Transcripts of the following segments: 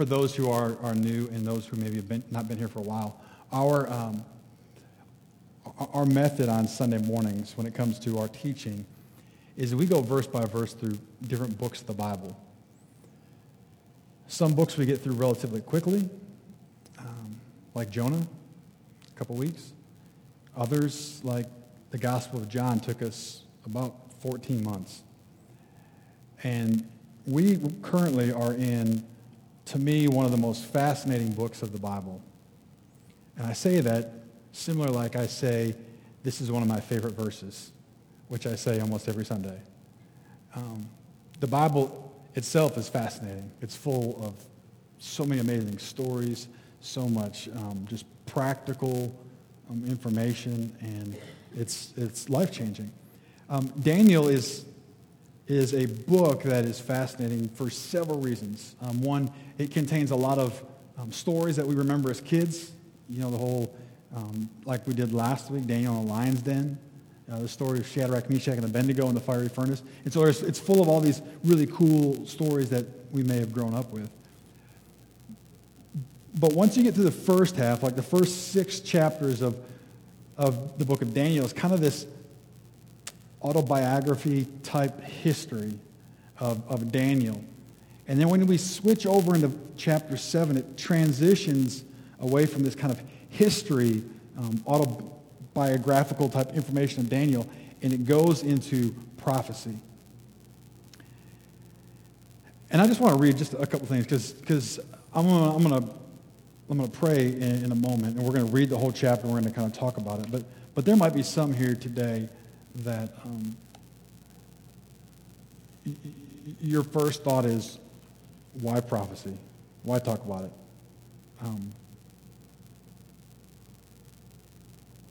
for those who are, are new and those who maybe have been, not been here for a while, our, um, our method on Sunday mornings when it comes to our teaching is we go verse by verse through different books of the Bible. Some books we get through relatively quickly, um, like Jonah, a couple weeks. Others, like the Gospel of John, took us about 14 months. And we currently are in, to me, one of the most fascinating books of the Bible. And I say that similar like I say, this is one of my favorite verses, which I say almost every Sunday. Um, the Bible itself is fascinating. It's full of so many amazing stories, so much um, just practical um, information, and it's, it's life-changing. Um, Daniel is, is a book that is fascinating for several reasons. Um, one, it contains a lot of um, stories that we remember as kids. You know, the whole, um, like we did last week, Daniel in the lion's den, uh, the story of Shadrach, Meshach, and Abednego in the fiery furnace. And so it's full of all these really cool stories that we may have grown up with. But once you get to the first half, like the first six chapters of, of the book of Daniel, it's kind of this autobiography type history of, of Daniel. And then when we switch over into chapter 7, it transitions away from this kind of history, um, autobiographical type information of Daniel, and it goes into prophecy. And I just want to read just a couple things because I'm going I'm to I'm to pray in, in, a moment, and we're going to read the whole chapter. And we're going to kind of talk about it. But, but there might be some here today that um, y- your first thought is, why prophecy? Why talk about it? Um,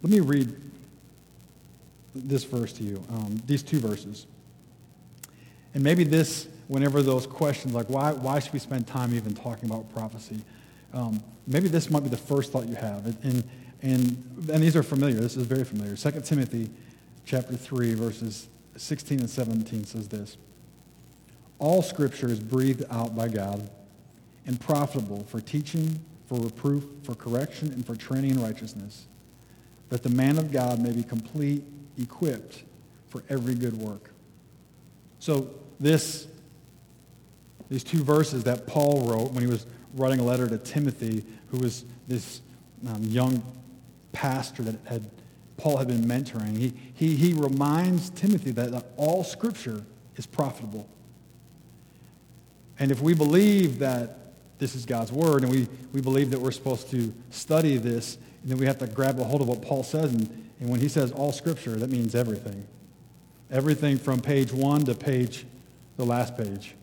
let me read this verse to you, um, these two verses. And maybe this, whenever those questions like, why, why should we spend time even talking about prophecy? Um, maybe this might be the first thought you have. And, and, and these are familiar. This is very familiar. 2 Timothy chapter 3, verses 16 and 17 says this. All scripture is breathed out by God and profitable for teaching, for reproof, for correction, and for training in righteousness, that the man of God may be complete, equipped for every good work. So this, these two verses that Paul wrote when he was writing a letter to Timothy, who was this um, young pastor that had Paul had been mentoring. He, he, he reminds Timothy that, all Scripture is profitable. And if we believe that this is God's Word and we, we believe that we're supposed to study this, and then we have to grab a hold of what Paul says. And, and when he says all Scripture, that means everything. Everything from page one to page, the last page.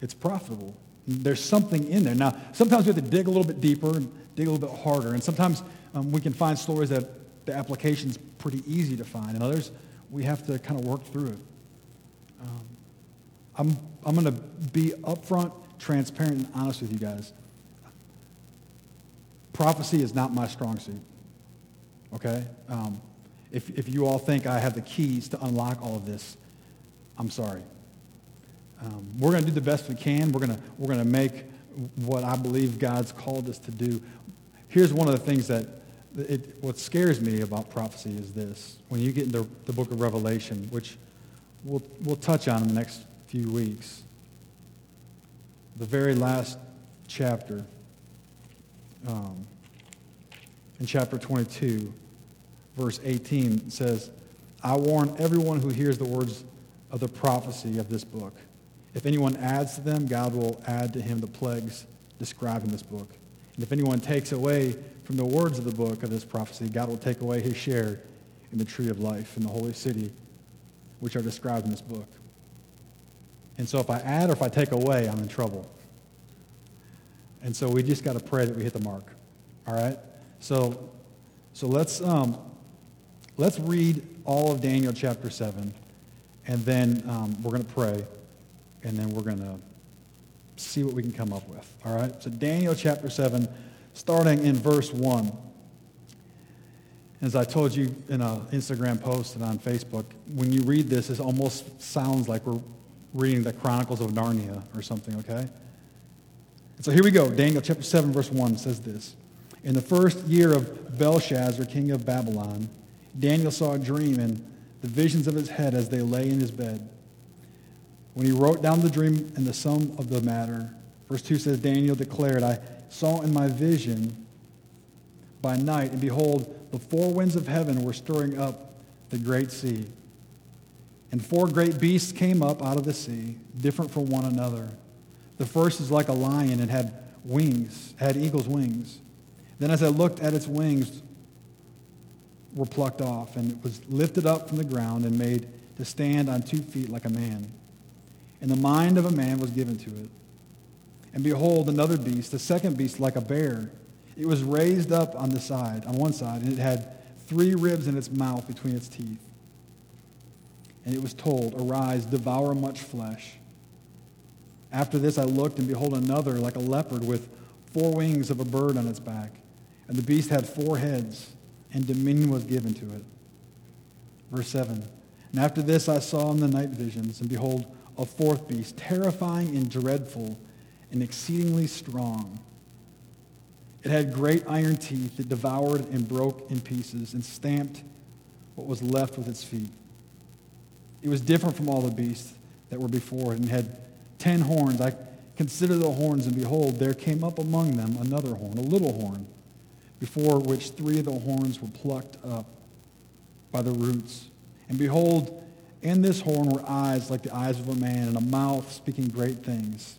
It's profitable. There's something in there. Now, sometimes we have to dig a little bit deeper and dig a little bit harder. And sometimes um, we can find stories that the application's pretty easy to find. And others, we have to kind of work through it. Um, I'm, I'm going to be upfront, transparent, and honest with you guys. Prophecy is not my strong suit. Okay? Um, if, if you all think I have the keys to unlock all of this, I'm sorry. Um, we're going to do the best we can. We're going we're going to make what I believe God's called us to do. Here's one of the things that it, what scares me about prophecy is this. When you get into the book of Revelation, which we'll, we'll touch on in the next few weeks, the very last chapter, um, in chapter 22, verse 18, says, I warn everyone who hears the words of the prophecy of this book. If anyone adds to them, God will add to him the plagues described in this book. And if anyone takes away from the words of the book of this prophecy, God will take away his share in the tree of life in the holy city, which are described in this book. And so if I add or if I take away, I'm in trouble. And so we just got to pray that we hit the mark. All right? So, so let's, um, let's read all of Daniel chapter 7, and then um, we're going to pray and then we're going to see what we can come up with. All right? So Daniel chapter 7, starting in verse 1. As I told you in an Instagram post and on Facebook, when you read this, it almost sounds like we're reading the Chronicles of Narnia or something, okay? So here we go. Daniel chapter 7, verse 1 says this. In the first year of Belshazzar, king of Babylon, Daniel saw a dream and the visions of his head as they lay in his bed. When he wrote down the dream and the sum of the matter, verse 2 says, Daniel declared, I saw in my vision by night, and behold, the four winds of heaven were stirring up the great sea. And four great beasts came up out of the sea, different from one another. The first is like a lion and had wings, had eagle's wings. Then as I looked at its wings, were plucked off, and it was lifted up from the ground and made to stand on two feet like a man. And the mind of a man was given to it. And behold, another beast, the second beast like a bear. It was raised up on the side, on one side, and it had three ribs in its mouth between its teeth. And it was told, Arise, devour much flesh. After this I looked, and behold, another like a leopard with four wings of a bird on its back. And the beast had four heads and dominion was given to it. Verse 7 And after this I saw in the night visions, and behold, a fourth beast, terrifying and dreadful and exceedingly strong. It had great iron teeth that devoured and broke in pieces and stamped what was left with its feet. It was different from all the beasts that were before it and had ten horns. I considered the horns, and behold, there came up among them another horn, a little horn before which three of the horns were plucked up by the roots. And behold, in this horn were eyes like the eyes of a man, and a mouth speaking great things.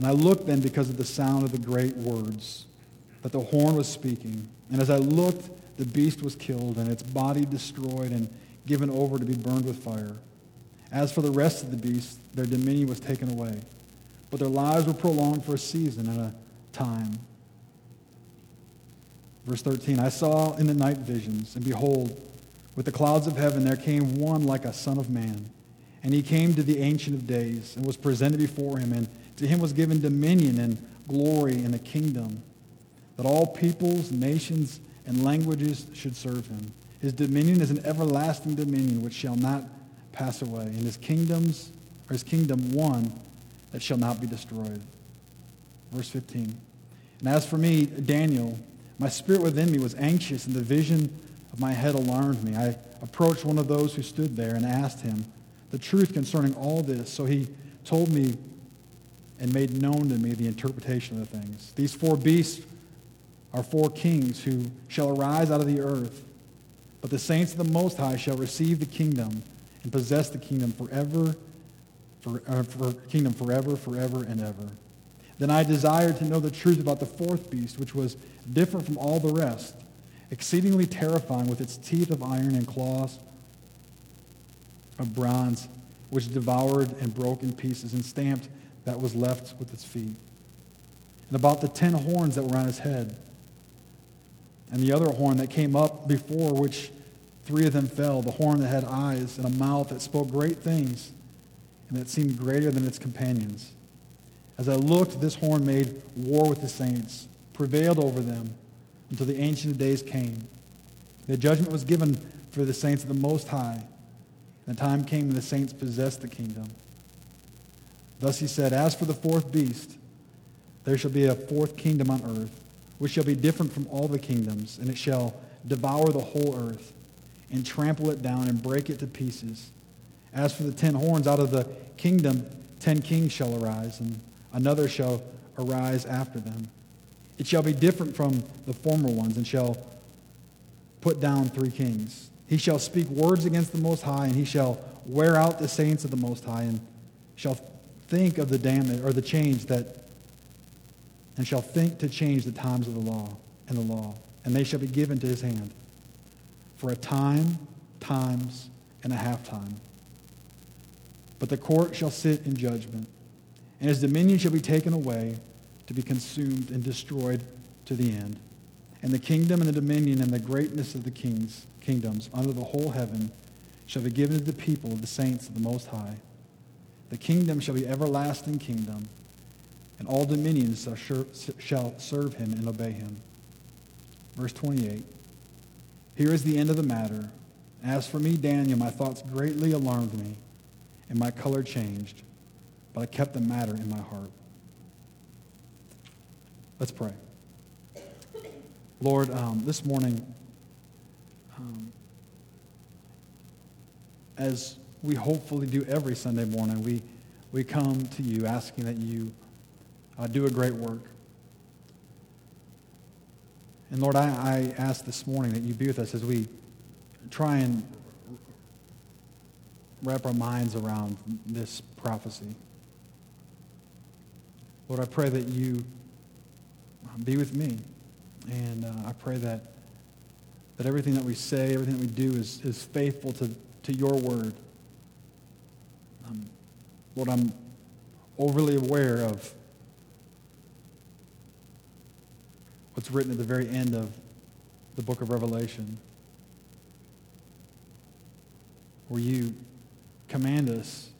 And I looked then because of the sound of the great words that the horn was speaking. And as I looked, the beast was killed, and its body destroyed and given over to be burned with fire. As for the rest of the beasts, their dominion was taken away. But their lives were prolonged for a season and a time. Verse 13, I saw in the night visions, and behold, with the clouds of heaven there came one like a son of man. And he came to the Ancient of Days and was presented before him, and to him was given dominion and glory and a kingdom, that all peoples, nations, and languages should serve him. His dominion is an everlasting dominion which shall not pass away, and his kingdoms, or his kingdom one that shall not be destroyed. Verse 15. And as for me, Daniel, my spirit within me was anxious, and the vision of my head alarmed me. I approached one of those who stood there and asked him the truth concerning all this. So he told me and made known to me the interpretation of the things. These four beasts are four kings who shall arise out of the earth. But the saints of the Most High shall receive the kingdom and possess the kingdom forever, for, uh, for kingdom forever, forever, and ever. Then I desired to know the truth about the fourth beast, which was different from all the rest, exceedingly terrifying with its teeth of iron and claws of bronze, which devoured and broke in pieces and stamped that was left with its feet. And about the ten horns that were on his head, and the other horn that came up before which three of them fell, the horn that had eyes and a mouth that spoke great things and that seemed greater than its companions. As I looked, this horn made war with the saints, prevailed over them until the Ancient Days came. The judgment was given for the saints of the Most High. And the time came when the saints possessed the kingdom. Thus he said, As for the fourth beast, there shall be a fourth kingdom on earth, which shall be different from all the kingdoms, and it shall devour the whole earth, and trample it down, and break it to pieces. As for the ten horns, out of the kingdom ten kings shall arise, and another shall arise after them. It shall be different from the former ones and shall put down three kings. He shall speak words against the Most High, and he shall wear out the saints of the Most High, and shall think of the damage or the change that, and shall think to change the times of the law and the law, and they shall be given to his hand for a time, times, and a half time. But the court shall sit in judgment and his dominion shall be taken away to be consumed and destroyed to the end. And the kingdom and the dominion and the greatness of the kings, kingdoms under the whole heaven shall be given to the people of the saints of the Most High. The kingdom shall be everlasting kingdom, and all dominions shall serve him and obey him. Verse 28. Here is the end of the matter. As for me, Daniel, my thoughts greatly alarmed me, and my color changed, but I kept the matter in my heart. Let's pray. Lord, um, this morning, um, as we hopefully do every Sunday morning, we, we come to you asking that you uh, do a great work. And Lord, I, I ask this morning that you be with us as we try and wrap our minds around this prophecy. Lord, I pray that you be with me. And uh, I pray that, that everything that we say, everything that we do is, is faithful to, to your word. Um, Lord, I'm overly aware of what's written at the very end of the book of Revelation, where you command us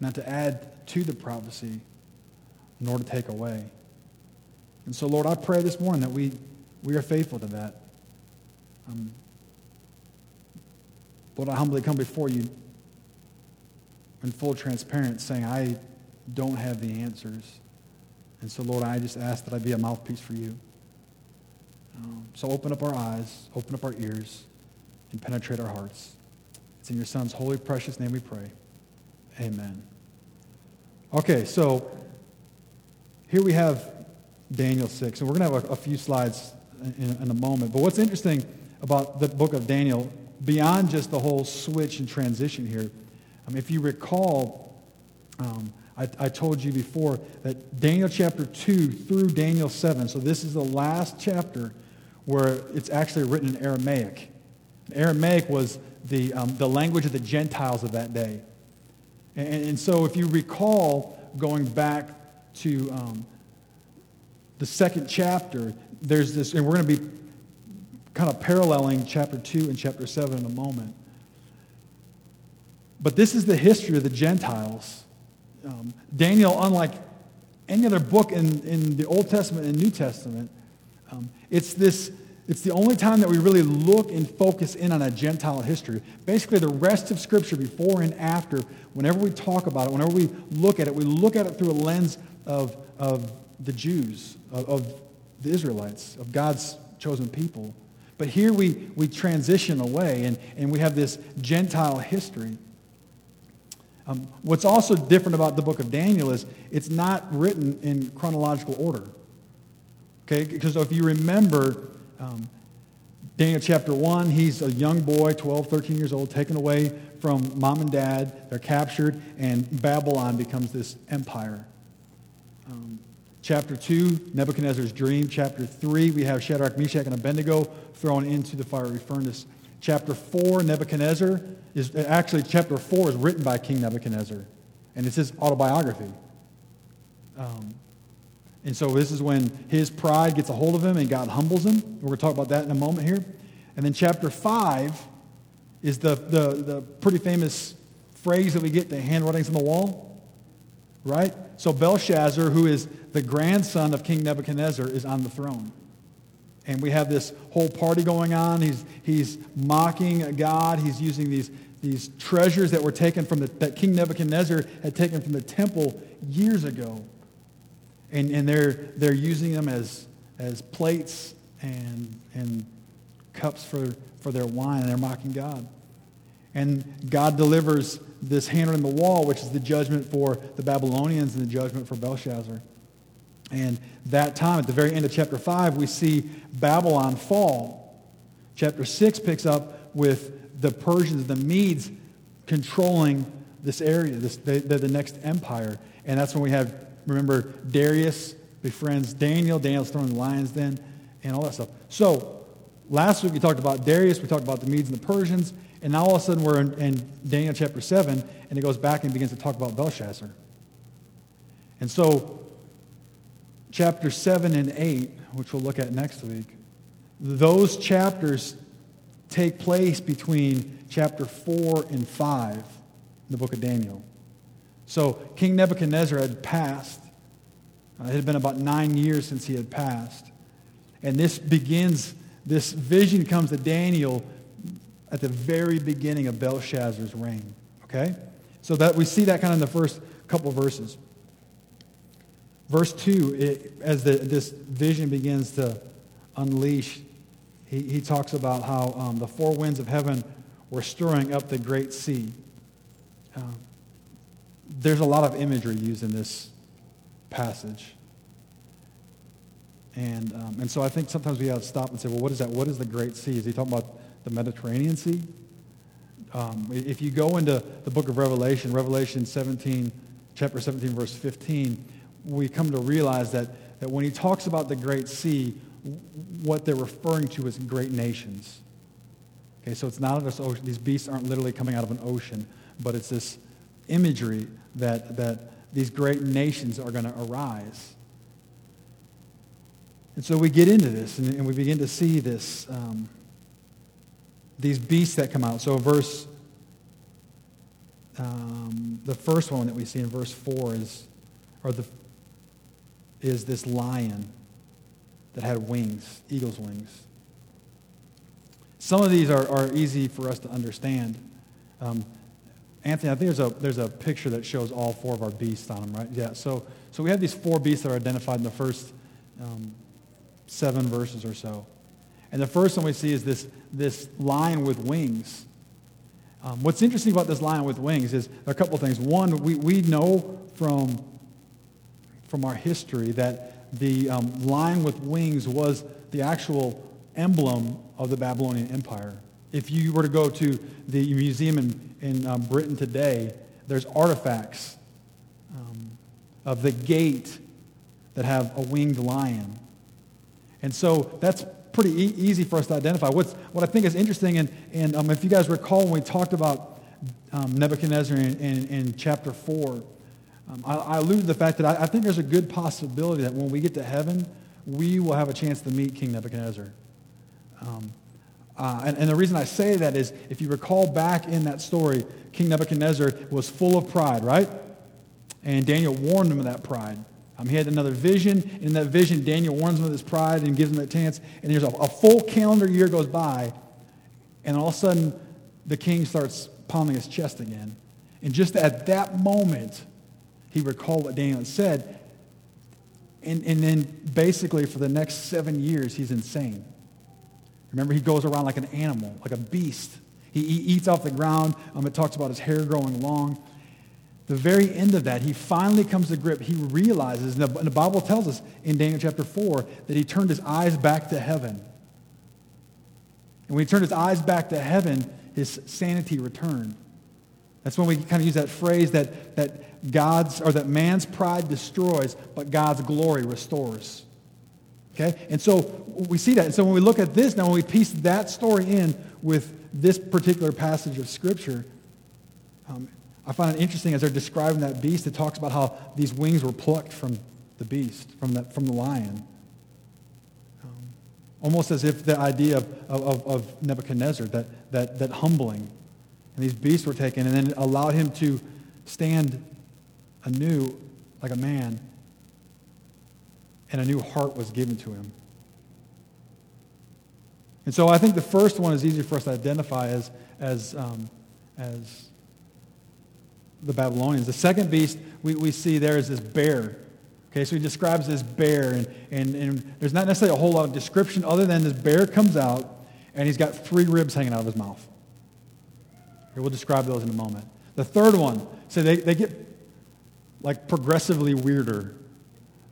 not to add to the prophecy, nor to take away. And so, Lord, I pray this morning that we, we are faithful to that. Um, Lord, I humbly come before you in full transparency, saying I don't have the answers. And so, Lord, I just ask that I be a mouthpiece for you. Um, so open up our eyes, open up our ears, and penetrate our hearts. It's in your Son's holy, precious name we pray. Amen. Okay, so here we have Daniel 6. And we're going to have a, a few slides in, in, a moment. But what's interesting about the book of Daniel, beyond just the whole switch and transition here, um, if you recall, um, I, I, told you before that Daniel chapter 2 through Daniel 7, so this is the last chapter where it's actually written in Aramaic. Aramaic was the, um, the language of the Gentiles of that day. And, and so if you recall going back to um, the second chapter, there's this, and we're going to be kind of paralleling chapter 2 and chapter 7 in a moment. But this is the history of the Gentiles. Um, Daniel, unlike any other book in, in the Old Testament and New Testament, um, it's this it's the only time that we really look and focus in on a Gentile history. Basically, the rest of Scripture, before and after, whenever we talk about it, whenever we look at it, we look at it through a lens of, of the Jews, of, of the Israelites, of God's chosen people. But here we, we transition away and, and we have this Gentile history. Um, what's also different about the book of Daniel is it's not written in chronological order. Okay, because if you remember um, Daniel chapter 1, he's a young boy, 12, 13 years old, taken away from mom and dad. They're captured, and Babylon becomes this empire. Um, Chapter 2, Nebuchadnezzar's dream. Chapter 3, we have Shadrach, Meshach, and Abednego thrown into the fiery furnace. Chapter 4, Nebuchadnezzar is actually, chapter 4 is written by King Nebuchadnezzar, and it's his autobiography. Um, and so this is when his pride gets a hold of him and God humbles him. We're going to talk about that in a moment here. And then chapter 5 is the, the, the pretty famous phrase that we get, the handwritings on the wall, right? So Belshazzar, who is the grandson of King Nebuchadnezzar, is on the throne. And we have this whole party going on. He's, he's mocking God. He's using these, these treasures that were taken from the, that King Nebuchadnezzar had taken from the temple years ago. And, and they're, they're using them as, as plates and, and cups for, for their wine, and they're mocking God. And God delivers this hand on the wall, which is the judgment for the Babylonians and the judgment for Belshazzar. And that time, at the very end of chapter 5, we see Babylon fall. Chapter 6 picks up with the Persians, the Medes, controlling this area, this, the, the, the next empire. And that's when we have, remember, Darius befriends Daniel. Daniel's thrown the lion's den and all that stuff. So last week we talked about Darius. We talked about the Medes and the Persians. And now all of a sudden we're in, in Daniel chapter 7, and it goes back and begins to talk about Belshazzar. And so chapter 7 and 8, which we'll look at next week, those chapters take place between chapter 4 and 5 in the book of Daniel. So King Nebuchadnezzar had passed. Uh, it had been about nine years since he had passed. And this begins, this vision comes to Daniel at the very beginning of Belshazzar's reign. Okay? So that we see that kind of in the first couple verses. Verse 2, it, as the, this vision begins to unleash, he, he talks about how um, the four winds of heaven were stirring up the great sea. Um, there's a lot of imagery used in this passage. And, um, and so I think sometimes we have to stop and say, well, what is that? What is the Great Sea? Is he talking about the Mediterranean Sea? Um, if you go into the book of Revelation, Revelation 17, chapter 17, verse 15, we come to realize that, that when he talks about the Great Sea, what they're referring to is great nations. Okay, so it's not this ocean. These beasts aren't literally coming out of an ocean, but it's this imagery that, that these great nations are going to arise. And so we get into this, and, and we begin to see this, um, these beasts that come out. So verse, um, the first one that we see in verse 4 is, or the, is this lion that had wings, eagle's wings. Some of these are, are easy for us to understand. Um, Anthony, I think there's a, there's a picture that shows all four of our beasts on them, right? Yeah, so, so we have these four beasts that are identified in the first um, seven verses or so. And the first one we see is this, this lion with wings. Um, what's interesting about this lion with wings is there are a couple of things. One, we, we know from, from our history that the um, lion with wings was the actual emblem of the Babylonian Empire. If you were to go to the museum in, in um, Britain today, there's artifacts um, of the gate that have a winged lion. And so that's pretty e- easy for us to identify. What's, what I think is interesting, and, and um, if you guys recall when we talked about um, Nebuchadnezzar in, in, in, chapter 4, um, I, I alluded to the fact that I, I think there's a good possibility that when we get to heaven, we will have a chance to meet King Nebuchadnezzar. Um, uh, and, and, the reason I say that is if you recall back in that story, King Nebuchadnezzar was full of pride, right? And Daniel warned him of that pride. Um, he had another vision. and In that vision, Daniel warns him of his pride and gives him that chance. And there's a, a full calendar year goes by, and all of a sudden, the king starts pounding his chest again. And just at that moment, he recalled what Daniel had said. And, and then basically for the next seven years, he's insane. Remember, he goes around like an animal, like a beast. He, he eats off the ground. Um, it talks about his hair growing long. The very end of that, he finally comes to grip. He realizes, and the, and the Bible tells us in Daniel chapter 4, that he turned his eyes back to heaven. And when he turned his eyes back to heaven, his sanity returned. That's when we kind of use that phrase that, that God's or that man's pride destroys, but God's glory restores. Okay? And so we see that. And so when we look at this, now when we piece that story in with this particular passage of Scripture, um, I find it interesting as they're describing that beast, it talks about how these wings were plucked from the beast, from the, from the lion. Um, almost as if the idea of, of, of Nebuchadnezzar, that, that, that humbling. And these beasts were taken and then allowed him to stand anew like a man and a new heart was given to him. And so I think the first one is easy for us to identify as, as, um, as the Babylonians. The second beast we, we see there is this bear. Okay, so he describes this bear, and, and, and there's not necessarily a whole lot of description other than this bear comes out, and he's got three ribs hanging out of his mouth. Here, we'll describe those in a moment. The third one, so they, they get like progressively weirder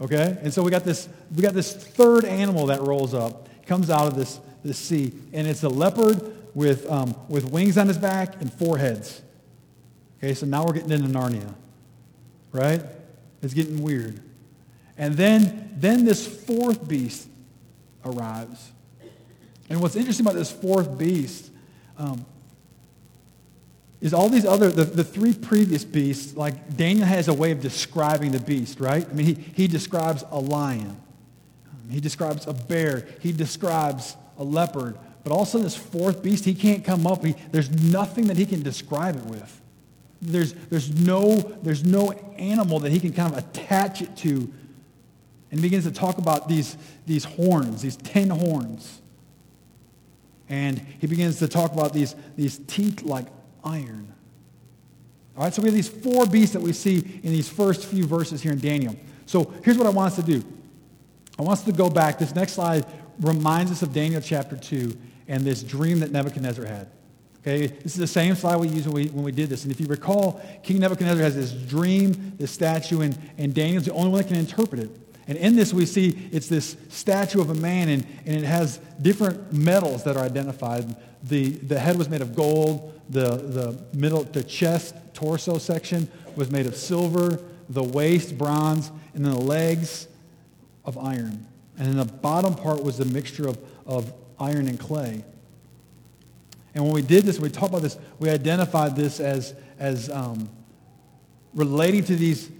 Okay? And so we got this, we got this third animal that rolls up, comes out of this, this sea, and it's a leopard with, um, with wings on his back and four heads. Okay, so now we're getting into Narnia. Right? It's getting weird. And then, then this fourth beast arrives. And what's interesting about this fourth beast, um, is all these other, the, the three previous beasts, like Daniel has a way of describing the beast, right? I mean, he, he describes a lion. Um, he describes a bear. He describes a leopard. But all of a also this fourth beast, he can't come up. He, there's nothing that he can describe it with. There's, there's, no, there's no animal that he can kind of attach it to. And begins to talk about these, these horns, these ten horns. And he begins to talk about these, these teeth like iron. All right, so we have these four beasts that we see in these first few verses here in Daniel. So here's what I want us to do. I want us to go back. This next slide reminds us of Daniel chapter 2 and this dream that Nebuchadnezzar had. Okay, this is the same slide we used when we, when we did this. And if you recall, King Nebuchadnezzar has this dream, this statue, and, and Daniel's the only one that can interpret it. And in this, we see it's this statue of a man, and, and it has different metals that are identified. The, the head was made of gold, the, the middle, the chest, torso section was made of silver, the waist, bronze, and then the legs of iron. And then the bottom part was a mixture of, of iron and clay. And when we did this, when we talked about this, we identified this as, as um, relating to these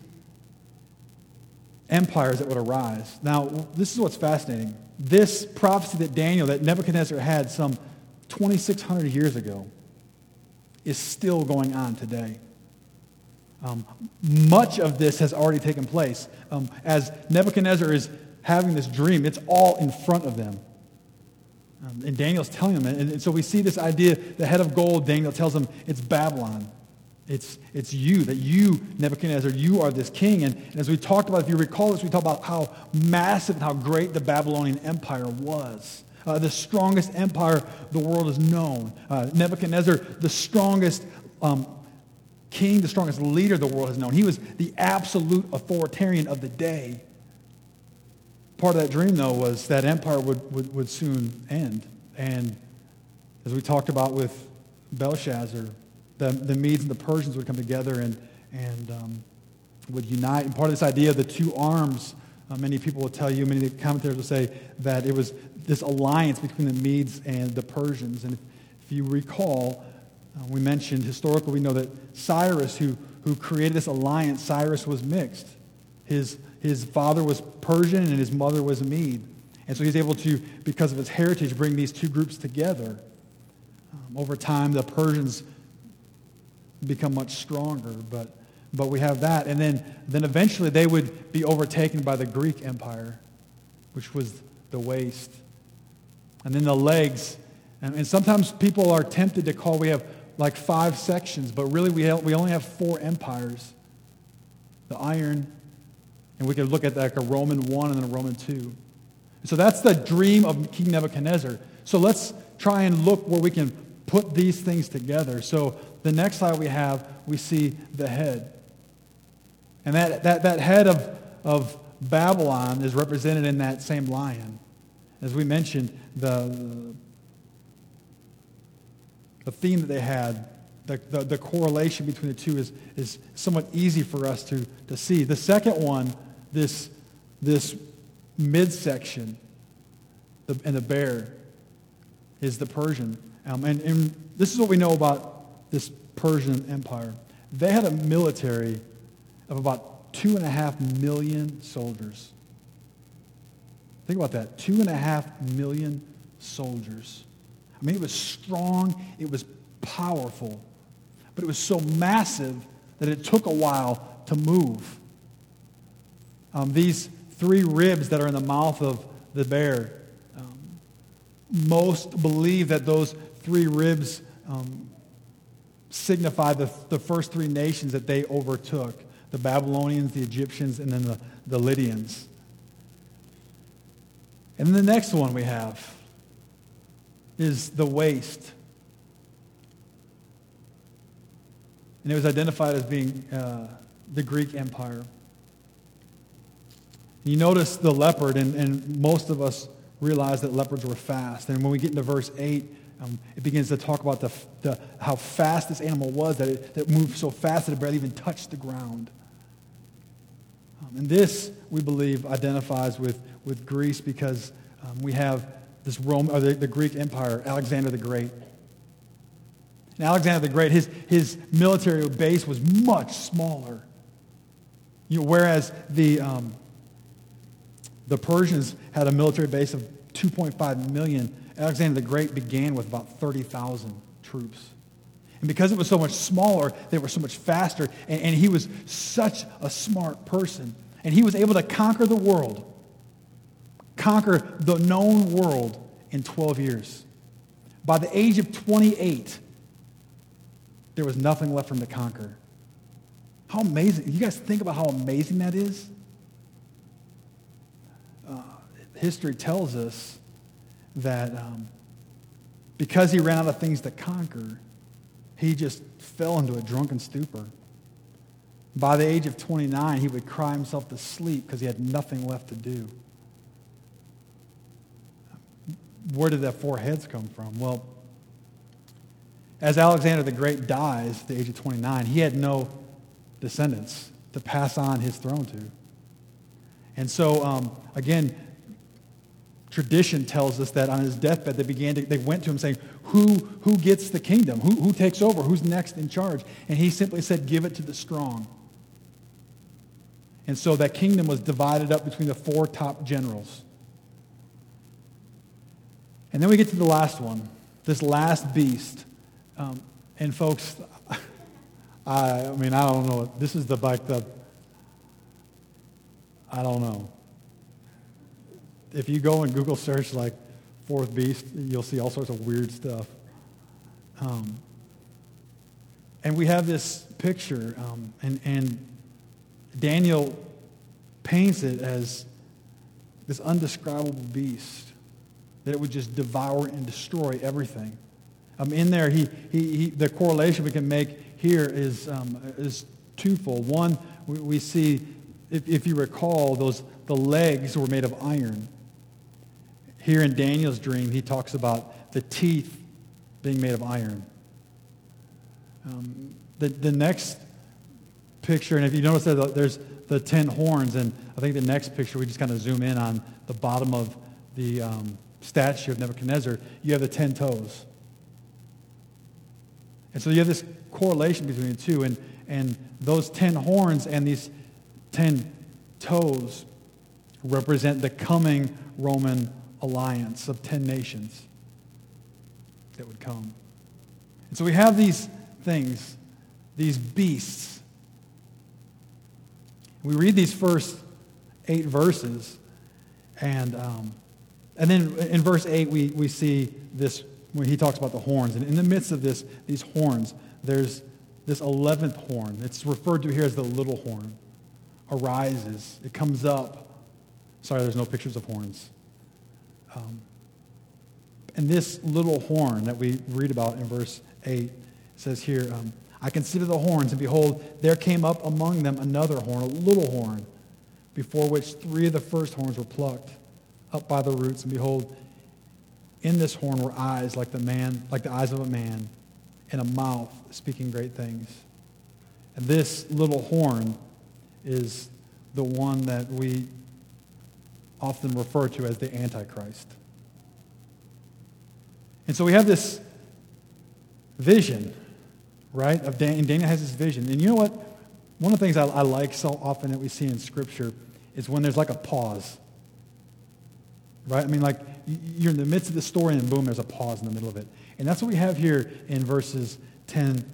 empires that would arise. Now, this is what's fascinating. This prophecy that Daniel, that Nebuchadnezzar had some 2,600 years ago, is still going on today. Um, much of this has already taken place. Um, as Nebuchadnezzar is having this dream, it's all in front of them. Um, and Daniel's telling them, and, and so we see this idea, the head of gold, Daniel tells them it's Babylon. It's, it's you, that you, Nebuchadnezzar, you are this king. And, and, as we talked about, if you recall this, we talked about how massive and how great the Babylonian Empire was. Uh, the strongest empire the world has known. Uh, Nebuchadnezzar, the strongest um, king, the strongest leader the world has known. He was the absolute authoritarian of the day. Part of that dream, though, was that empire would, would, would soon end. And as we talked about with Belshazzar, the, the Medes and the Persians would come together and, and um, would unite. And part of this idea of the two arms, uh, many people will tell you, many commentators will say that it was this alliance between the Medes and the Persians. And if, if you recall, uh, we mentioned historically, we know that Cyrus, who, who created this alliance, Cyrus was mixed. His, his father was Persian and his mother was Mede. And so he's able to, because of his heritage, bring these two groups together. Um, over time, the Persians become much stronger, but, but we have that. And then, then eventually they would be overtaken by the Greek Empire, which was the waist. And then the legs. And, and sometimes people are tempted to call, we have like five sections, but really we, have, we only have four empires. The iron, and we could look at like a Roman 1 and then a Roman 2. So that's the dream of King Nebuchadnezzar. So let's try and look where we can put these things together. So the next slide we have, we see the head. And that, that, that head of, of Babylon is represented in that same lion. As we mentioned, the, the theme that they had, the, the, the, correlation between the two is, is somewhat easy for us to, to see. The second one, this, this midsection, the, and the bear, is the Persian. Um, and, and this is what we know about this Persian Empire. They had a military of about two and a half million soldiers. Think about that. Two and a half million soldiers. I mean, it was strong, it was powerful, but it was so massive that it took a while to move. Um, these three ribs that are in the mouth of the bear, um, most believe that those three ribs um, signify the, the first three nations that they overtook the Babylonians, the Egyptians, and then the, the Lydians. And the next one we have is the waist. And it was identified as being uh, the Greek Empire. You notice the leopard, and, and most of us realize that leopards were fast. And when we get into verse 8, um, it begins to talk about the, the, how fast this animal was, that it, that it moved so fast that it barely even touched the ground. Um, and this, we believe, identifies with, with Greece because um, we have this Rome, or the, the Greek Empire, Alexander the Great. And Alexander the Great, his, his military base was much smaller. You know, whereas the, um, the Persians had a military base of 2.5 million, Alexander the Great began with about 30,000 troops. And because it was so much smaller, they were so much faster, and, and he was such a smart person. And he was able to conquer the world, conquer the known world in 12 years. By the age of 28, there was nothing left for him to conquer. How amazing. You guys think about how amazing that is? Uh, history tells us that um, because he ran out of things to conquer, he just fell into a drunken stupor. By the age of 29, he would cry himself to sleep because he had nothing left to do. Where did that four heads come from? Well, as Alexander the Great dies at the age of 29, he had no descendants to pass on his throne to. And so, um, again, tradition tells us that on his deathbed, they began to, they went to him saying, who, who gets the kingdom? Who, who takes over? Who's next in charge? And he simply said, give it to the strong. And so that kingdom was divided up between the four top generals. And then we get to the last one, this last beast. Um, and folks, I, I mean, I don't know. This is the like the, I don't know. If you go and Google search like fourth beast, you'll see all sorts of weird stuff. Um, and we have this picture, um, and, and Daniel paints it as this undescribable beast that it would just devour and destroy everything. Um, in there, he, he, he, the correlation we can make here is, um, is twofold. One, we, we see, if, if you recall, those, the legs were made of iron. Here in Daniel's dream, he talks about the teeth being made of iron. Um, the, the next picture, and if you notice that there's the ten horns, and I think the next picture, we just kind of zoom in on the bottom of the um, statue of Nebuchadnezzar, you have the ten toes. And so you have this correlation between the two, and, and those ten horns and these ten toes represent the coming Roman alliance of ten nations that would come. And so we have these things, these beasts. We read these first eight verses, and, um, and then in verse 8, we, we see this when he talks about the horns. And in the midst of this, these horns, there's this 11th horn. It's referred to here as the little horn. Arises. It comes up. Sorry, there's no pictures of horns. Um, and this little horn that we read about in verse 8 says here, um, I considered the horns, and behold, there came up among them another horn, a little horn, before which three of the first horns were plucked up by the roots. And behold, in this horn were eyes like the man, like the eyes of a man, and a mouth speaking great things. And this little horn is the one that we often referred to as the Antichrist. And so we have this vision, right? Of Dan- and Daniel has this vision. And you know what? One of the things I, I like so often that we see in Scripture is when there's like a pause. Right? I mean, like you're in the midst of the story and boom, there's a pause in the middle of it. And that's what we have here in verses 10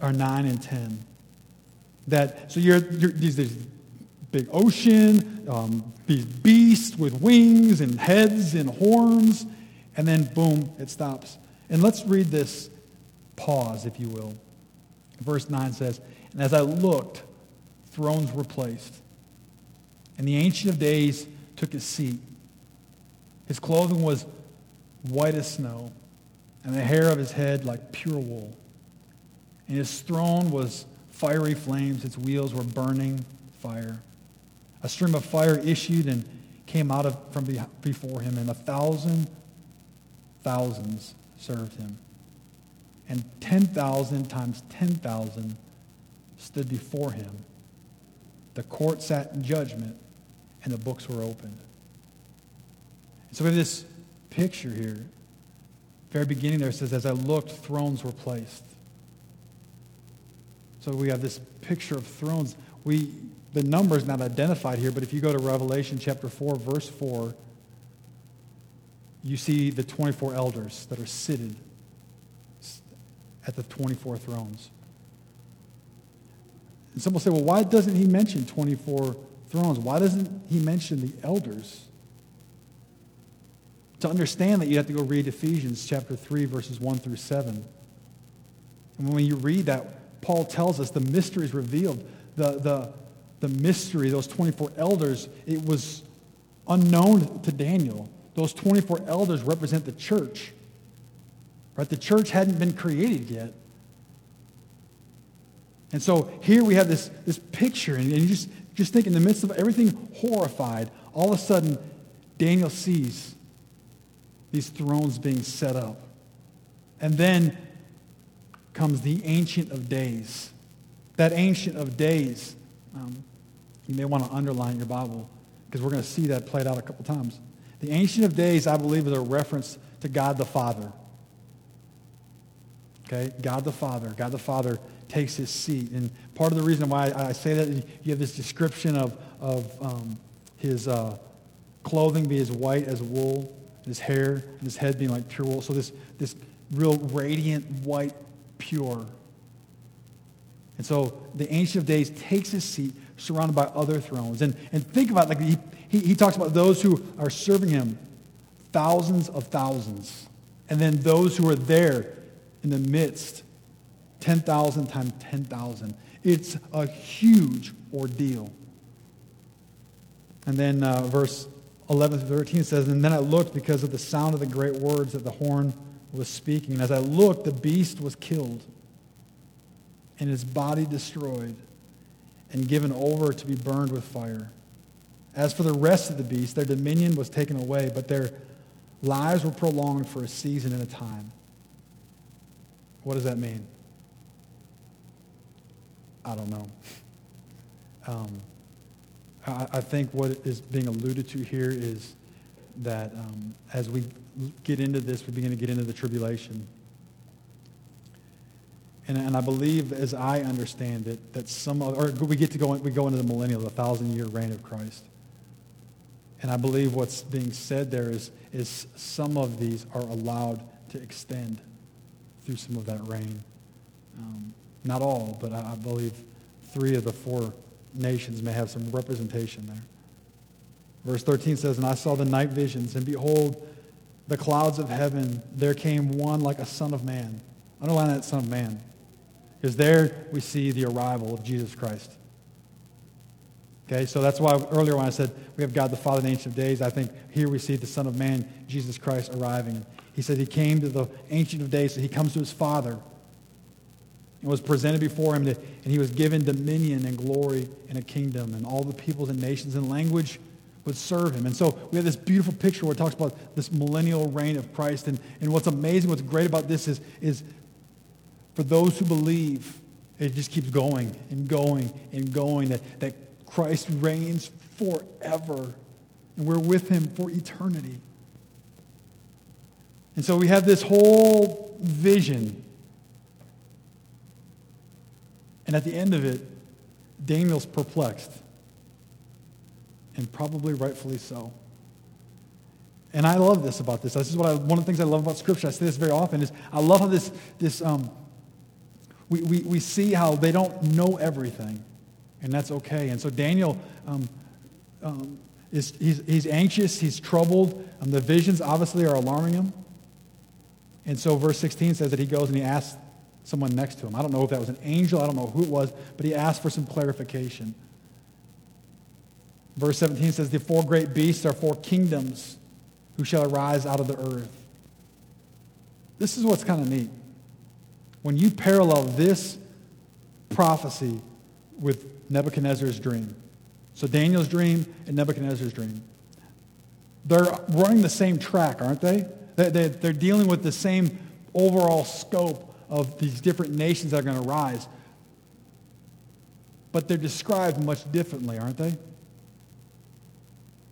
or 9 and 10. That, so you're, you're these, these big ocean, um, these beasts with wings and heads and horns, and then boom, it stops. And let's read this pause, if you will. Verse 9 says, And as I looked, thrones were placed, and the Ancient of Days took his seat. His clothing was white as snow, and the hair of his head like pure wool. And his throne was fiery flames, its wheels were burning fire. A stream of fire issued and came out of, from before him, and a thousand thousands served him. And 10,000 times 10,000 stood before him. The court sat in judgment, and the books were opened. So we have this picture here Very beginning there says, as I looked, thrones were placed. So we have this picture of thrones. We, the number is not identified here, but if you go to Revelation chapter 4, verse 4, you see the 24 elders that are seated at the 24 thrones. And some will say, well, why doesn't he mention 24 thrones? Why doesn't he mention the elders? To understand that, you have to go read Ephesians chapter 3, verses 1 through 7. And when you read that, Paul tells us the mystery is revealed. The, the, the mystery, those 24 elders, it was unknown to Daniel. Those 24 elders represent the church. Right? The church hadn't been created yet. And so here we have this, this picture, and, and you just, just think in the midst of everything horrified, all of a sudden, Daniel sees these thrones being set up. And then comes the Ancient of Days. That Ancient of Days, um, you may want to underline your Bible because we're going to see that played out a couple times. The Ancient of Days, I believe, is a reference to God the Father. Okay? God the Father. God the Father takes his seat. And part of the reason why I say that, you have this description of, of um, his uh, clothing being as white as wool, his hair and his head being like pure wool. So this, this real radiant, white, pure. And so the Ancient of Days takes his seat surrounded by other thrones. And, and think about like he, he, he talks about those who are serving him, thousands of thousands. And then those who are there in the midst, 10,000 times 10,000. It's a huge ordeal. And then uh, verse 11 to 13 says, And then I looked because of the sound of the great words that the horn was speaking. And as I looked, the beast was killed and his body destroyed and given over to be burned with fire. As for the rest of the beasts, their dominion was taken away, but their lives were prolonged for a season and a time. What does that mean? I don't know. Um, I, I, think what is being alluded to here is that um, as we get into this, we begin to get into the tribulation. And, and I believe, as I understand it, that some, of, or we get to go, we go into the millennial, the thousand-year reign of Christ. And I believe what's being said there is, is some of these are allowed to extend through some of that reign. Um, not all, but I, I believe three of the four nations may have some representation there. Verse 13 says, And I saw the night visions, and behold, the clouds of heaven, there came one like a son of man. Underline that son of man. Because there we see the arrival of Jesus Christ. Okay, so that's why earlier when I said we have God the Father, in the Ancient of Days, I think here we see the Son of Man, Jesus Christ, arriving. He said he came to the Ancient of Days, so he comes to his Father and was presented before him, and he was given dominion and glory and a kingdom, and all the peoples and nations and language would serve him. And so we have this beautiful picture where it talks about this millennial reign of Christ. And, and what's amazing, what's great about this is, is for those who believe, it just keeps going and going and going, that, that Christ reigns forever, and we're with him for eternity. And so we have this whole vision. And at the end of it, Daniel's perplexed. And probably rightfully so. And I love this about this. This is what I, one of the things I love about Scripture. I say this very often is I love how this, this um, we, we, we see how they don't know everything. And that's okay. And so Daniel um, um, is he's, he's anxious, he's troubled. Um, the visions obviously are alarming him. And so verse 16 says that he goes and he asks someone next to him. I don't know if that was an angel, I don't know who it was, but he asked for some clarification. Verse 17 says, The four great beasts are four kingdoms who shall arise out of the earth. This is what's kind of neat. When you parallel this prophecy with Nebuchadnezzar's dream, so Daniel's dream and Nebuchadnezzar's dream, they're running the same track, aren't they? They're dealing with the same overall scope of these different nations that are going to rise. But they're described much differently, aren't they?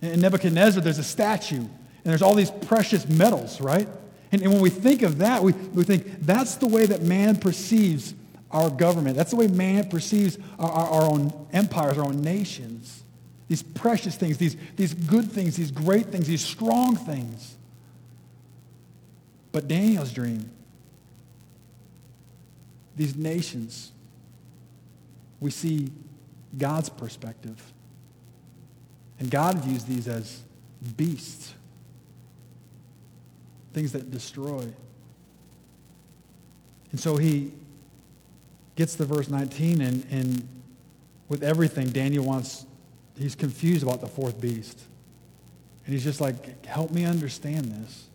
In Nebuchadnezzar, there's a statue, and there's all these precious metals, right? And, and when we think of that, we, we think that's the way that man perceives our government. That's the way man perceives our, our, our own empires, our own nations. These precious things, these, these good things, these great things, these strong things. But Daniel's dream, these nations, we see God's perspective. And God views these as beasts, things that destroy. And so he gets to verse 19, and, and with everything, Daniel wants, he's confused about the fourth beast. And he's just like, help me understand this.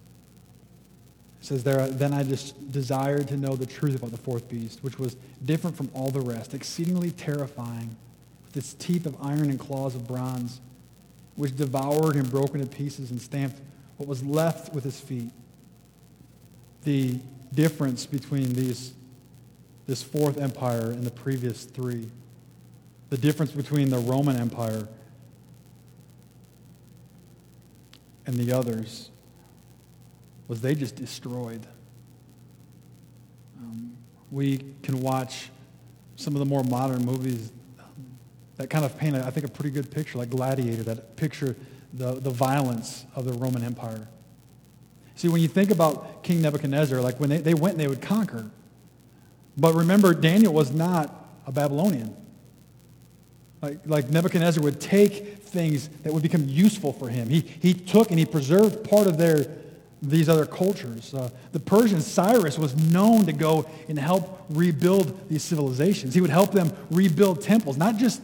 It says there, then I just desired to know the truth about the fourth beast, which was different from all the rest, exceedingly terrifying, with its teeth of iron and claws of bronze, which devoured and broke into pieces and stamped what was left with his feet. The difference between these this fourth empire and the previous three. The difference between the Roman Empire and the others was they just destroyed. Um, we can watch some of the more modern movies that kind of paint, I think, a pretty good picture, like Gladiator, that picture the, the violence of the Roman Empire. See, when you think about King Nebuchadnezzar, like when they, they went they would conquer, but remember, Daniel was not a Babylonian. Like, like Nebuchadnezzar would take things that would become useful for him. He, he took and he preserved part of their, these other cultures. Uh, the Persian Cyrus was known to go and help rebuild these civilizations. He would help them rebuild temples, not just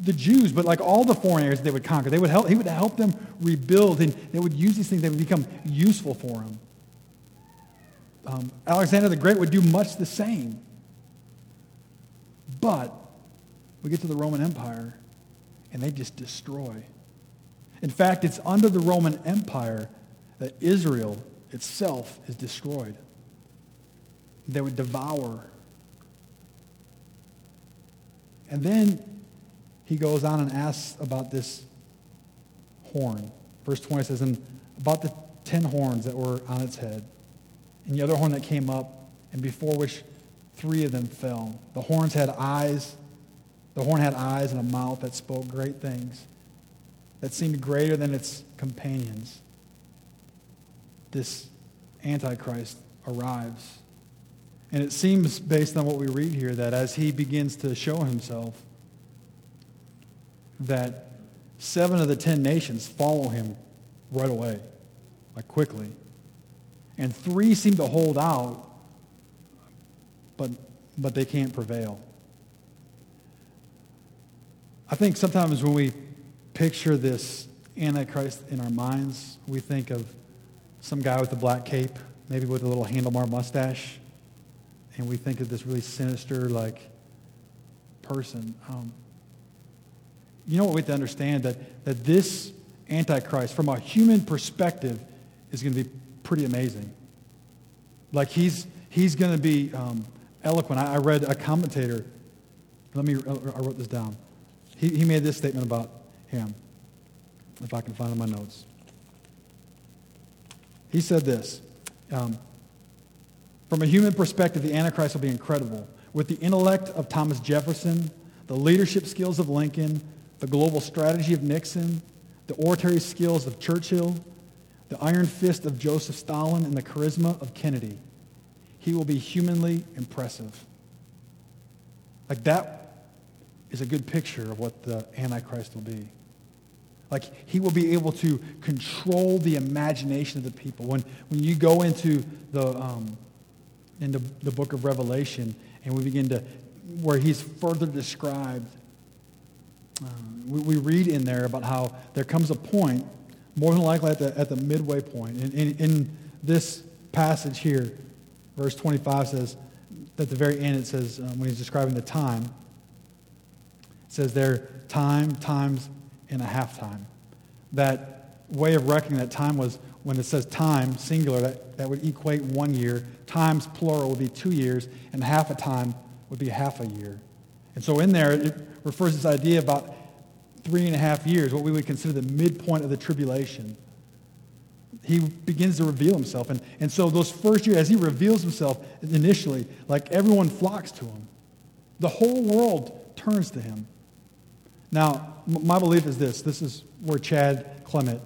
the Jews, but like all the foreign areas they would conquer. They would help, he would help them rebuild, and they would use these things that would become useful for him um, Alexander the Great would do much the same. But we get to the Roman Empire, and they just destroy. In fact, it's under the Roman Empire that Israel itself is destroyed. They would devour. And then he goes on and asks about this horn. Verse 20 says, and about the ten horns that were on its head and the other horn that came up, and before which three of them fell. The horns had eyes. The horn had eyes and a mouth that spoke great things, that seemed greater than its companions. This Antichrist arrives. And it seems, based on what we read here, that as he begins to show himself, that seven of the ten nations follow him right away, like quickly. And three seem to hold out, but, but they can't prevail. I think sometimes when we picture this Antichrist in our minds, we think of some guy with a black cape, maybe with a little handlebar mustache, and we think of this really sinister, like, person. Um, you know what we have to understand? That, that this Antichrist, from a human perspective, is going to be pretty amazing. Like he's, he's going to be um, eloquent. I, I, read a commentator. Let me, uh, I wrote this down. He, he made this statement about him, if I can find in my notes. He said this. Um, from a human perspective, the Antichrist will be incredible. With the intellect of Thomas Jefferson, the leadership skills of Lincoln, the global strategy of Nixon, the oratory skills of Churchill, the iron fist of Joseph Stalin and the charisma of Kennedy. He will be humanly impressive. Like that is a good picture of what the Antichrist will be. Like he will be able to control the imagination of the people. When, when you go into the, um, into the book of Revelation and we begin to, where he's further described, uh, we, we read in there about how there comes a point more than likely at the, at the midway point. In, in, in this passage here, verse 25 says, at the very end it says, um, when he's describing the time, it says there, time, times, and a half time. That way of reckoning that time was when it says time, singular, that, that would equate one year. Times, plural, would be two years, and half a time would be half a year. And so in there, it refers to this idea about three and a half years, what we would consider the midpoint of the tribulation. he begins to reveal himself. And, and so those first years, as he reveals himself initially, like everyone flocks to him. The whole world turns to him. Now, m- my belief is this. This is where Chad Clement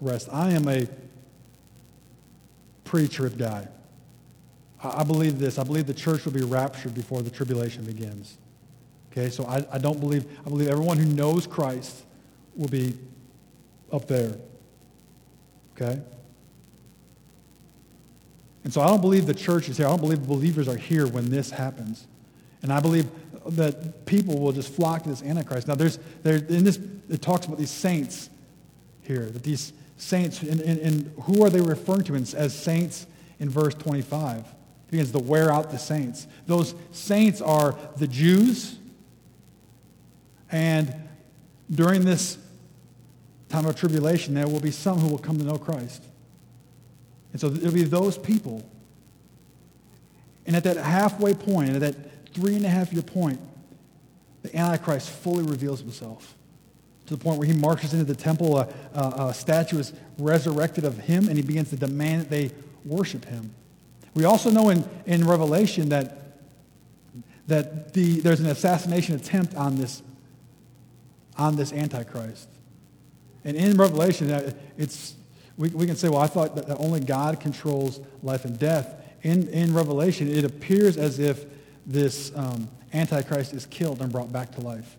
rests. I am a pre-trib guy. I, I believe this. I believe the church will be raptured before the tribulation begins. Okay, so I, I don't believe, I believe everyone who knows Christ will be up there. Okay? And so I don't believe the church is here. I don't believe believers are here when this happens. And I believe that people will just flock to this Antichrist. Now, there's, there, in this, it talks about these saints here, that these saints, and, and, and who are they referring to as saints in verse 25? It begins to wear out the saints. Those saints are the Jews, and during this time of tribulation, there will be some who will come to know Christ. And so it'll be those people. And at that halfway point, at that three and a half year point, the Antichrist fully reveals himself to the point where he marches into the temple. A, a, a, statue is resurrected of him, and he begins to demand that they worship him. We also know in, in Revelation that, that the, there's an assassination attempt on this, on this Antichrist. And in Revelation, uh, it's, we, we can say, well, I thought that only God controls life and death. In, in Revelation, it appears as if this um, Antichrist is killed and brought back to life.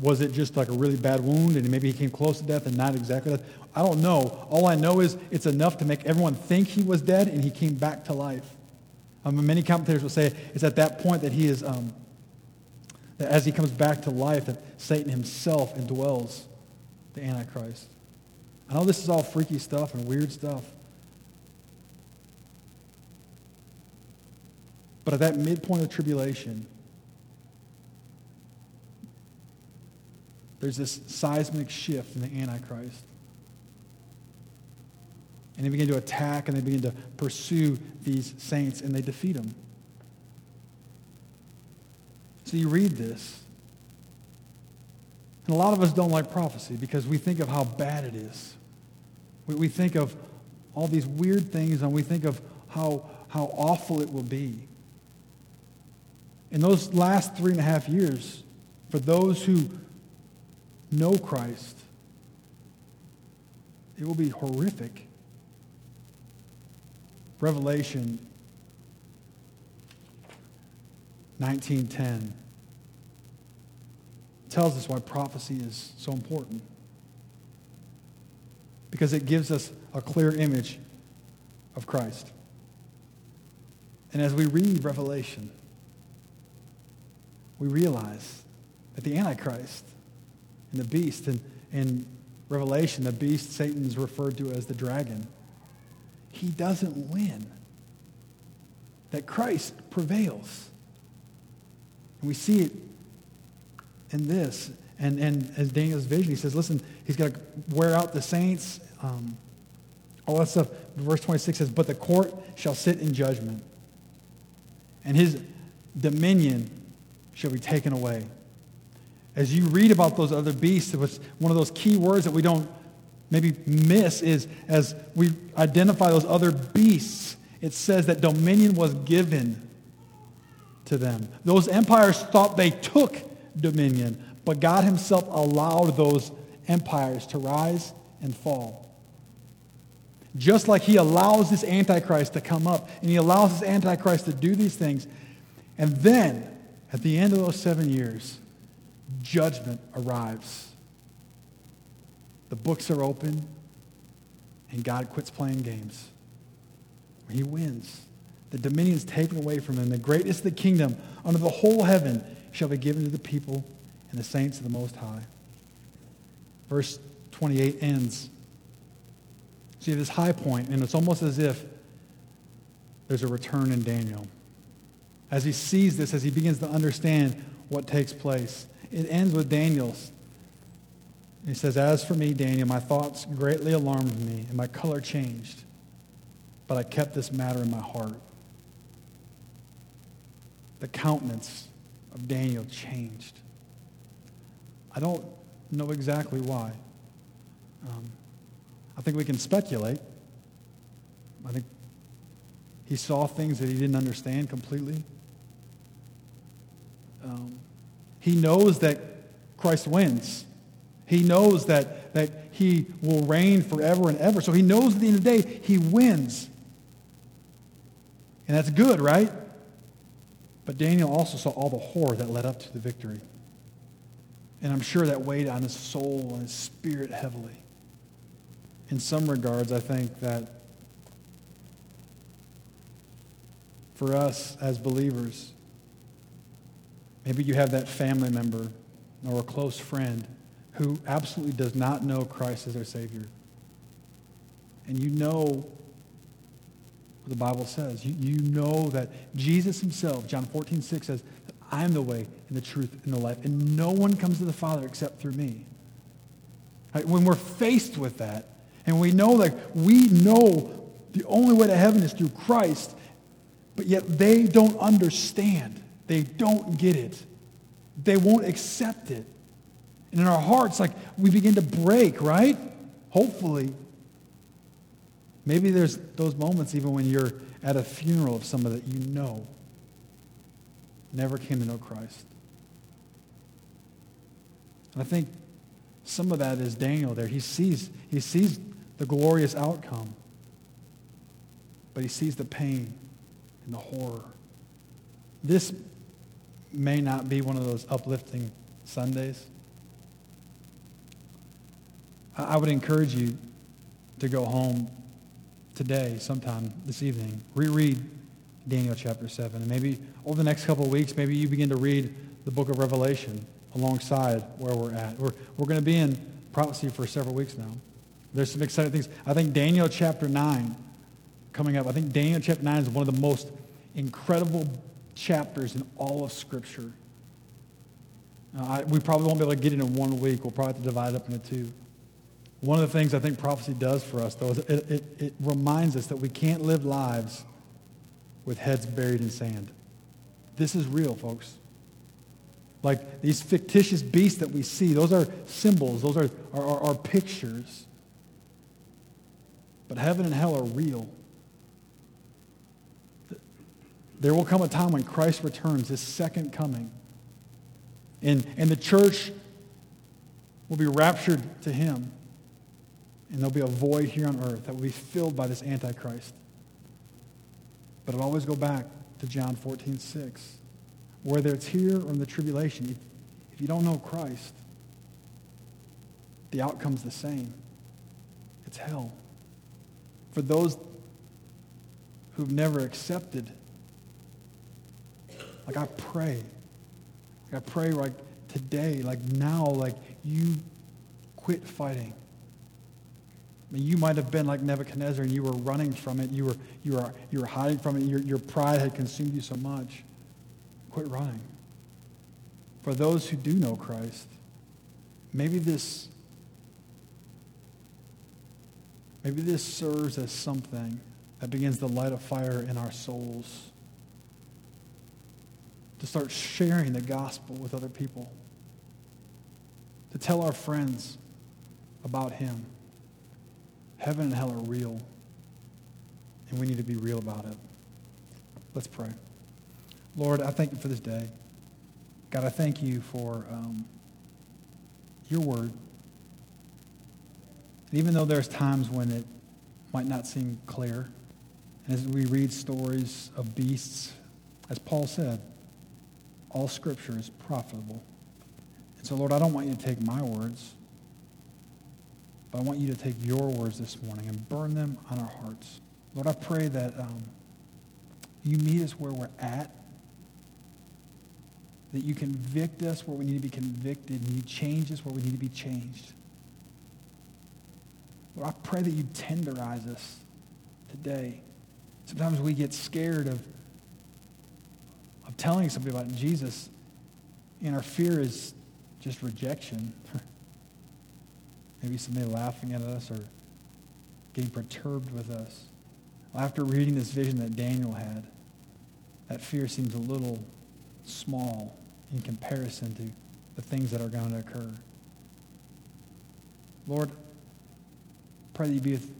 Was it just like a really bad wound and maybe he came close to death and not exactly death? I don't know. All I know is it's enough to make everyone think he was dead and he came back to life. Um, many commentators will say it's at that point that he is, um, that as he comes back to life, that Satan himself indwells the Antichrist. I know this is all freaky stuff and weird stuff. But at that midpoint of tribulation, there's this seismic shift in the Antichrist. And they begin to attack and they begin to pursue these saints and they defeat them. So you read this. And a lot of us don't like prophecy because we think of how bad it is. We, we think of all these weird things and we think of how, how awful it will be. In those last three and a half years, for those who know Christ, it will be horrific. Revelation 19:10 tells us why prophecy is so important. Because it gives us a clear image of Christ. And as we read Revelation, we realize that the Antichrist and the beast, and in Revelation, the beast Satan is referred to as the dragon, he doesn't win. That Christ prevails. And we see it in this. And, and as Daniel's vision, he says, listen, he's going to wear out the saints, um, all that stuff. Verse 26 says, but the court shall sit in judgment, and his dominion shall be taken away. As you read about those other beasts, it was one of those key words that we don't maybe miss is as we identify those other beasts, it says that dominion was given to them. Those empires thought they took dominion, but God himself allowed those empires to rise and fall. Just like he allows this Antichrist to come up and he allows this Antichrist to do these things. And then at the end of those seven years, judgment arrives. The books are open, and God quits playing games. He wins. The dominion is taken away from him. The greatest of the kingdom under the whole heaven shall be given to the people and the saints of the Most High. Verse 28 ends. See this high point, and it's almost as if there's a return in Daniel as he sees this, as he begins to understand what takes place. It ends with Daniel's. He says, As for me, Daniel, my thoughts greatly alarmed me, and my color changed. But I kept this matter in my heart. The countenance of Daniel changed. I don't know exactly why. Um, I think we can speculate. I think he saw things that he didn't understand completely. Um, he knows that Christ wins. He knows that, that he will reign forever and ever. So he knows at the end of the day, he wins. And that's good, right? But Daniel also saw all the horror that led up to the victory. And I'm sure that weighed on his soul and his spirit heavily. In some regards, I think that for us as believers, maybe you have that family member or a close friend who absolutely does not know Christ as their Savior. And you know the Bible says. You, you know that Jesus himself, John 14, 6 says, I am the way and the truth and the life, and no one comes to the Father except through me. Right? When we're faced with that, and we know that we know the only way to heaven is through Christ, but yet they don't understand. They don't get it. They won't accept it. And in our hearts, like we begin to break, right? Hopefully. Maybe there's those moments even when you're at a funeral of someone that you know never came to know Christ. And I think some of that is Daniel there. He sees, he sees the glorious outcome, but he sees the pain and the horror. This may not be one of those uplifting Sundays. I would encourage you to go home today, sometime this evening, reread Daniel chapter 7. And maybe over the next couple of weeks, maybe you begin to read the book of Revelation alongside where we're at. We're, we're going to be in prophecy for several weeks now. There's some exciting things. I think Daniel chapter 9 coming up, I think Daniel chapter 9 is one of the most incredible chapters in all of Scripture. Uh, I, we probably won't be able to get it in one week. We'll probably have to divide it up into two. One of the things I think prophecy does for us, though, is it, it, it reminds us that we can't live lives with heads buried in sand. This is real, folks. Like these fictitious beasts that we see, those are symbols, those are, are, are, are pictures. But heaven and hell are real. There will come a time when Christ returns, his second coming. And, and the church will be raptured to him. And there'll be a void here on earth that will be filled by this Antichrist. But I'll always go back to John 14, 6. Whether it's here or in the tribulation, if, you don't know Christ, the outcome's the same. It's hell. For those who've never accepted, like I pray, like I pray like today, like now, like you quit fighting I mean, you might have been like Nebuchadnezzar and you were running from it. You were, you were, you were hiding from it. Your, your pride had consumed you so much. Quit running. For those who do know Christ, maybe this, maybe this serves as something that begins to light a fire in our souls to start sharing the gospel with other people, to tell our friends about him. Heaven and hell are real, and we need to be real about it. Let's pray. Lord, I thank you for this day. God, I thank you for um, your word. And even though there's times when it might not seem clear, and as we read stories of beasts, as Paul said, all scripture is profitable. And so, Lord, I don't want you to take my words. But I want you to take your words this morning and burn them on our hearts. Lord, I pray that um, you meet us where we're at, that you convict us where we need to be convicted, and you change us where we need to be changed. Lord, I pray that you tenderize us today. Sometimes we get scared of, of telling somebody about Jesus, and our fear is just rejection. Maybe somebody laughing at us or getting perturbed with us. After reading this vision that Daniel had, that fear seems a little small in comparison to the things that are going to occur. Lord, pray that you be with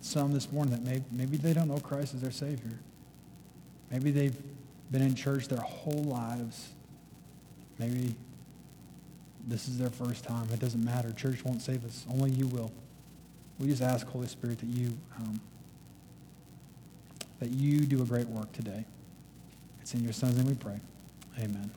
some this morning that may, maybe they don't know Christ as their Savior. Maybe they've been in church their whole lives. Maybe this is their first time. It doesn't matter. Church won't save us. Only you will. We just ask, Holy Spirit, that you, um, that you do a great work today. It's in your son's name we pray. Amen.